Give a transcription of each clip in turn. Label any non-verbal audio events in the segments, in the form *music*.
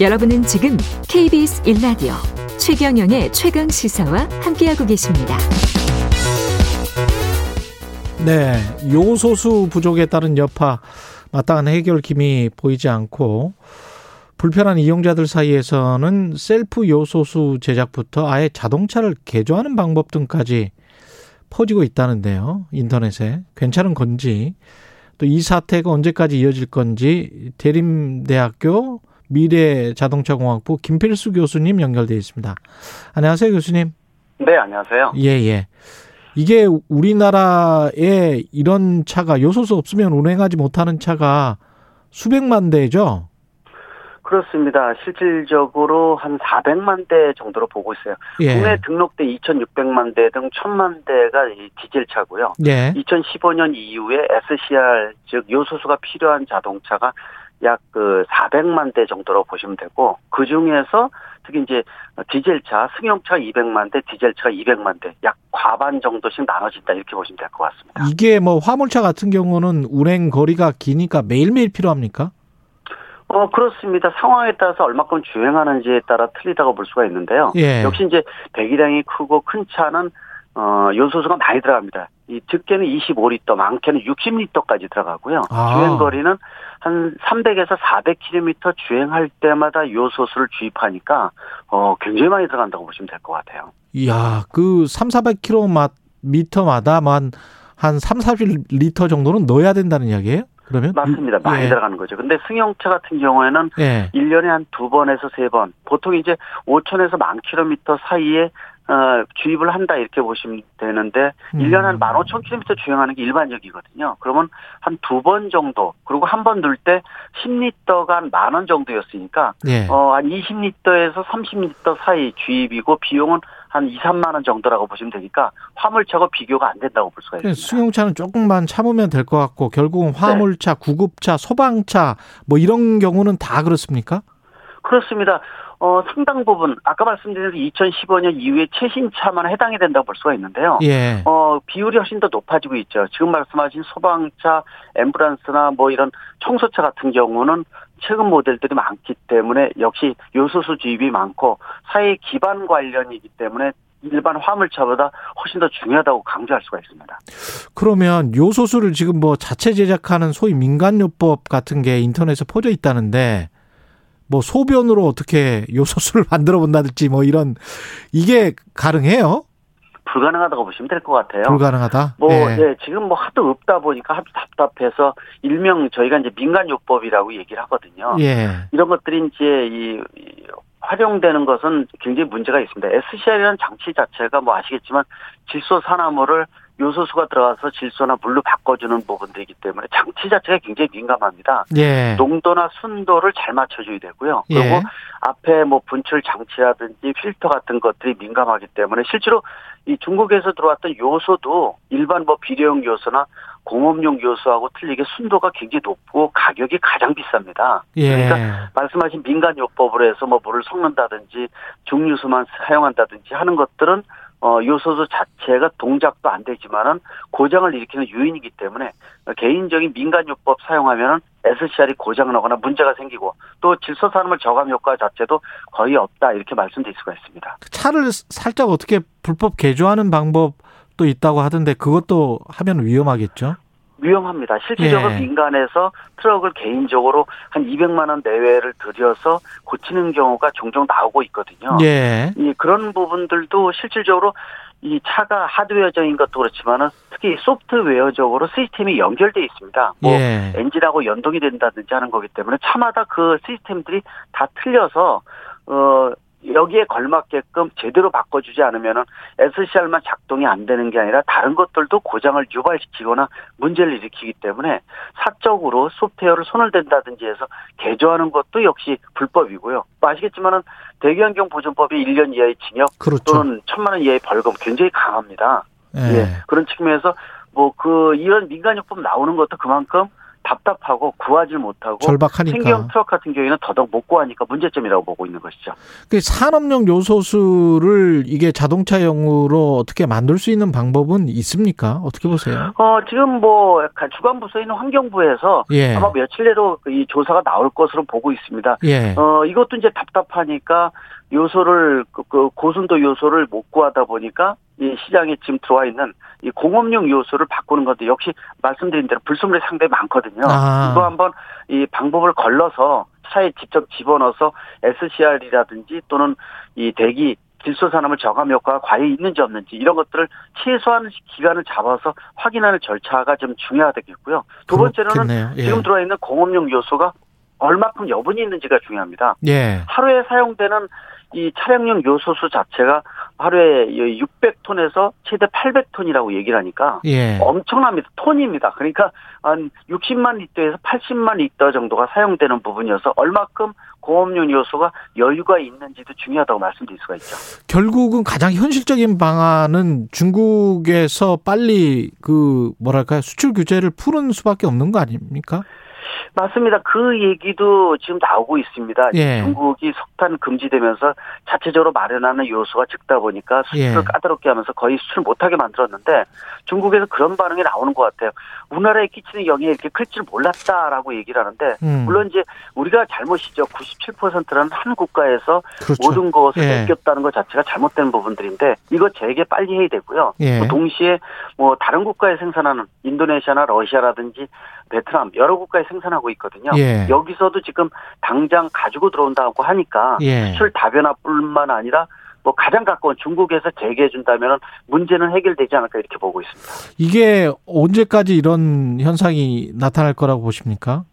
여러분은 지금 KBS 1라디오 최경영의 최강 시사와 함께하고 계십니다. 네, 요소수 부족에 따른 여파 마땅한 해결 김이 보이지 않고 불편한 이용자들 사이에서는 셀프 요소수 제작부터 아예 자동차를 개조하는 방법 등까지 퍼지고 있다는데요. 인터넷에 괜찮은 건지 또 이 사태가 언제까지 이어질 건지 대림대학교 미래자동차공학부 김필수 교수님 연결돼 있습니다. 안녕하세요, 교수님. 네, 안녕하세요. 예, 예. 이게 우리나라에 이런 차가 요소수 없으면 운행하지 못하는 차가 수백만 대죠? 그렇습니다. 실질적으로 한 400만 대 정도로 보고 있어요. 예. 국내 등록대 2,600만 대 등 1,000만 대가 디젤 차고요. 예. 2015년 이후에 SCR 즉 요소수가 필요한 자동차가 약 그 400만 대 정도로 보시면 되고 그 중에서 특히 이제 디젤차, 승용차 200만 대, 디젤차 200만 대, 약 과반 정도씩 나눠진다 이렇게 보시면 될 것 같습니다. 이게 뭐 화물차 같은 경우는 운행 거리가 기니까 매일매일 필요합니까? 어, 그렇습니다. 상황에 따라서 얼마큼 주행하는지에 따라 틀리다고 볼 수가 있는데요. 예. 역시 이제 배기량이 크고 큰 차는 어, 요소수가 많이 들어갑니다. 이 적게는 25리터, 많게는 60리터까지 들어가고요. 아. 주행 거리는 한 300에서 400km 주행할 때마다 요소수를 주입하니까 어, 굉장히 많이 들어간다고 보시면 될 것 같아요. 이야, 그 3, 400km마다 한, 한 3, 40리터 정도는 넣어야 된다는 이야기예요? 그러면? 맞습니다. 많이 예. 들어가는 거죠. 근데 승용차 같은 경우에는 예. 1년에 한 두 번에서 세 번, 보통 이제 5천에서 만 킬로미터 사이에 어, 주입을 한다 이렇게 보시면 되는데 음. 1년에 한 15,000km 주행하는 게 일반적이거든요. 그러면 한 두 번 정도 그리고 한번 넣을 때 10리터가 한 만 원 정도였으니까 예. 어, 한 20리터에서 30리터 사이 주입이고 비용은 한 2, 3만 원 정도라고 보시면 되니까 화물차가 비교가 안 된다고 볼 수가 있습니다. 수용차는 조금만 참으면 될 것 같고 결국은 화물차, 네. 구급차, 소방차 뭐 이런 경우는 다 그렇습니까? 그렇습니다. 어, 상당 부분 아까 말씀드린 2015년 이후에 최신차만 해당이 된다고 볼 수가 있는데요. 예. 어, 비율이 훨씬 더 높아지고 있죠. 지금 말씀하신 소방차, 앰뷸런스나 뭐 이런 청소차 같은 경우는 최근 모델들이 많기 때문에 역시 요소수 주입이 많고 사회 기반 관련이기 때문에 일반 화물차보다 훨씬 더 중요하다고 강조할 수가 있습니다. 그러면 요소수를 지금 뭐 자체 제작하는 소위 민간요법 같은 게 인터넷에 퍼져 있다는데 뭐 소변으로 어떻게 요소수를 *laughs* 만들어 본다든지 뭐 이런 이게 가능해요? 불가능하다고 보시면 될 것 같아요. 불가능하다. 뭐, 예. 네, 지금 뭐 하도 없다 보니까 하도 답답해서 일명 저희가 이제 민간요법이라고 얘기를 하거든요. 예. 이런 것들이 이제 이 활용되는 것은 굉장히 문제가 있습니다. SCR이라는 장치 자체가 뭐 아시겠지만 질소 산화물을 요소수가 들어가서 질소나 물로 바꿔주는 부분들이기 때문에 장치 자체가 굉장히 민감합니다. 예. 농도나 순도를 잘 맞춰줘야 되고요. 그리고 예. 앞에 뭐 분출 장치라든지 필터 같은 것들이 민감하기 때문에 실제로 이 중국에서 들어왔던 요소도 일반 뭐 비료용 요소나 공업용 요소하고 틀리게 순도가 굉장히 높고 가격이 가장 비쌉니다. 예. 그러니까 말씀하신 민간 요법으로 해서 뭐 물을 섞는다든지 중류수만 사용한다든지 하는 것들은 어, 요소수 자체가 동작도 안 되지만은 고장을 일으키는 요인이기 때문에 개인적인 민간요법 사용하면은 SCR이 고장나거나 문제가 생기고 또 질소산물 저감 효과 자체도 거의 없다 이렇게 말씀드릴 수가 있습니다. 차를 살짝 어떻게 불법 개조하는 방법도 있다고 하던데 그것도 하면 위험하겠죠? 위험합니다. 실질적으로 예. 민간에서 트럭을 개인적으로 한 200만 원 내외를 들여서 고치는 경우가 종종 나오고 있거든요. 예. 이 그런 부분들도 실질적으로 이 차가 하드웨어적인 것도 그렇지만은 특히 소프트웨어적으로 시스템이 연결돼 있습니다. 뭐 예. 엔진하고 연동이 된다든지 하는 거기 때문에 차마다 그 시스템들이 다 틀려서 어 여기에 걸맞게끔 제대로 바꿔주지 않으면은 SCR만 작동이 안 되는 게 아니라 다른 것들도 고장을 유발시키거나 문제를 일으키기 때문에 사적으로 소프트웨어를 손을 댄다든지 해서 개조하는 것도 역시 불법이고요. 뭐 아시겠지만은 대기환경 보존법이 1년 이하의 징역 그렇죠. 또는 천만 원 이하의 벌금 굉장히 강합니다. 예. 예. 그런 측면에서 뭐 그 이런 민간요법 나오는 것도 그만큼 답답하고 구하지 못하고 절박하니까 신경 트럭 같은 경우에는 더더욱 못 구하니까 문제점이라고 보고 있는 것이죠. 그 산업용 요소수를 이게 자동차용으로 어떻게 만들 수 있는 방법은 있습니까? 어떻게 보세요? 어 지금 뭐 주관 부서에 있는 환경부에서 예. 아마 며칠 내로 이 조사가 나올 것으로 보고 있습니다. 예. 어 이것도 이제 답답하니까 요소를 그, 그 고순도 요소를 못 구하다 보니까 이 시장에 지금 들어와 있는 이 공업용 요소를 바꾸는 것도 역시 말씀드린 대로 불순물이 상당히 많거든요. 아. 이거 한번 이 방법을 걸러서 차에 직접 집어넣어서 SCR이라든지 또는 이 대기 질소산화물 저감 효과가 과연 있는지 없는지 이런 것들을 최소한 기간을 잡아서 확인하는 절차가 좀 중요하겠고요. 두 번째로는 예. 지금 들어와 있는 공업용 요소가 얼마큼 여분이 있는지가 중요합니다. 예. 하루에 사용되는 이 차량용 요소수 자체가 하루에 600톤에서 최대 800톤이라고 얘기를 하니까 예. 엄청납니다. 톤입니다. 그러니까 한 60만 리터에서 80만 리터 정도가 사용되는 부분이어서 얼마큼 고업용 요소가 여유가 있는지도 중요하다고 말씀드릴 수가 있죠. 결국은 가장 현실적인 방안은 중국에서 빨리 그 뭐랄까요 수출 규제를 푸는 수밖에 없는 거 아닙니까? 맞습니다. 그 얘기도 지금 나오고 있습니다. 예. 중국이 석탄 금지되면서 자체적으로 마련하는 요소가 적다 보니까 수출을 예. 까다롭게 하면서 거의 수출 못하게 만들었는데 중국에서 그런 반응이 나오는 것 같아요. 우리나라에 끼치는 영향이 이렇게 클 줄 몰랐다라고 얘기를 하는데 음. 물론 이제 우리가 잘못이죠. 97%라는 한 국가에서 그렇죠. 모든 것을 예. 맡겼다는 것 자체가 잘못된 부분들인데 이거 재개 빨리 해야 되고요. 예. 동시에 뭐 다른 국가에 생산하는 인도네시아나 러시아라든지 베트남 여러 국가에 생산하 고 있거든요. 예. 여기서도 지금 당장 가지고 들어온다고 하니까 예. 수출 다변화뿐만 아니라 뭐 가장 가까운 중국에서 재개해 준다면 문제는 해결되지 않을까 이렇게 보고 있습니다. 이게 언제까지 이런 현상이 나타날 거라고 보십니까?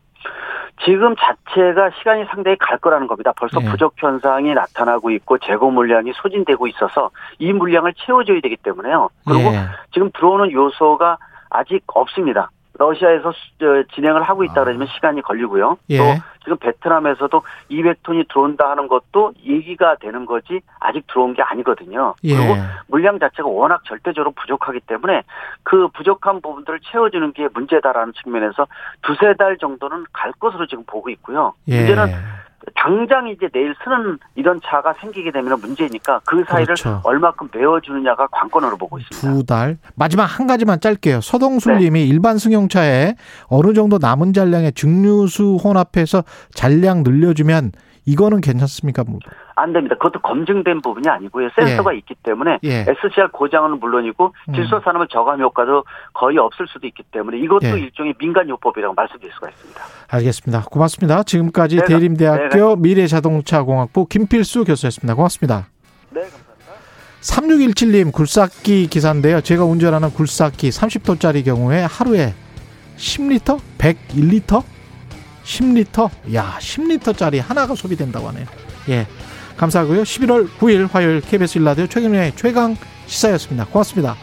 지금 자체가 시간이 상당히 갈 거라는 겁니다. 벌써 예. 부족 현상이 나타나고 있고 재고 물량이 소진되고 있어서 이 물량을 채워줘야 되기 때문에요. 그리고 예. 지금 들어오는 요소가 아직 없습니다. 러시아에서 진행을 하고 있다 그러면 아. 시간이 걸리고요. 예. 또 지금 베트남에서도 200톤이 들어온다 하는 것도 얘기가 되는 거지 아직 들어온 게 아니거든요. 예. 그리고 물량 자체가 워낙 절대적으로 부족하기 때문에 그 부족한 부분들을 채워주는 게 문제다라는 측면에서 두세 달 정도는 갈 것으로 지금 보고 있고요. 예. 문제는 당장 이제 내일 쓰는 이런 차가 생기게 되면 문제니까 그 사이를 그렇죠. 얼마큼 메워주느냐가 관건으로 보고 있습니다. 두 달. 마지막 한 가지만 짧게요. 서동술님이 네. 일반 승용차에 어느 정도 남은 잔량의 증류수 혼합해서 잔량 늘려주면 이거는 괜찮습니까? 뭐. 안 됩니다. 그것도 검증된 부분이 아니고요. 센서가 예. 있기 때문에 예. SCR 고장은 물론이고 음. 질소 산업의 저감 효과도 거의 없을 수도 있기 때문에 이것도 예. 일종의 민간 요법이라고 말씀드릴 수가 있습니다. 알겠습니다. 고맙습니다. 지금까지 네, 대림대학교 네, 미래자동차공학부 김필수 교수였습니다. 고맙습니다. 네, 감사합니다. 3617님 굴삭기 기사인데요. 제가 운전하는 굴삭기 30톤짜리 경우에 하루에 10리터? 101리터? 10리터? 야, 10리터짜리 하나가 소비된다고 하네요. 예. 감사하고요. 11월 9일 화요일 KBS 일라디오 최경련의 최강 시사였습니다. 고맙습니다.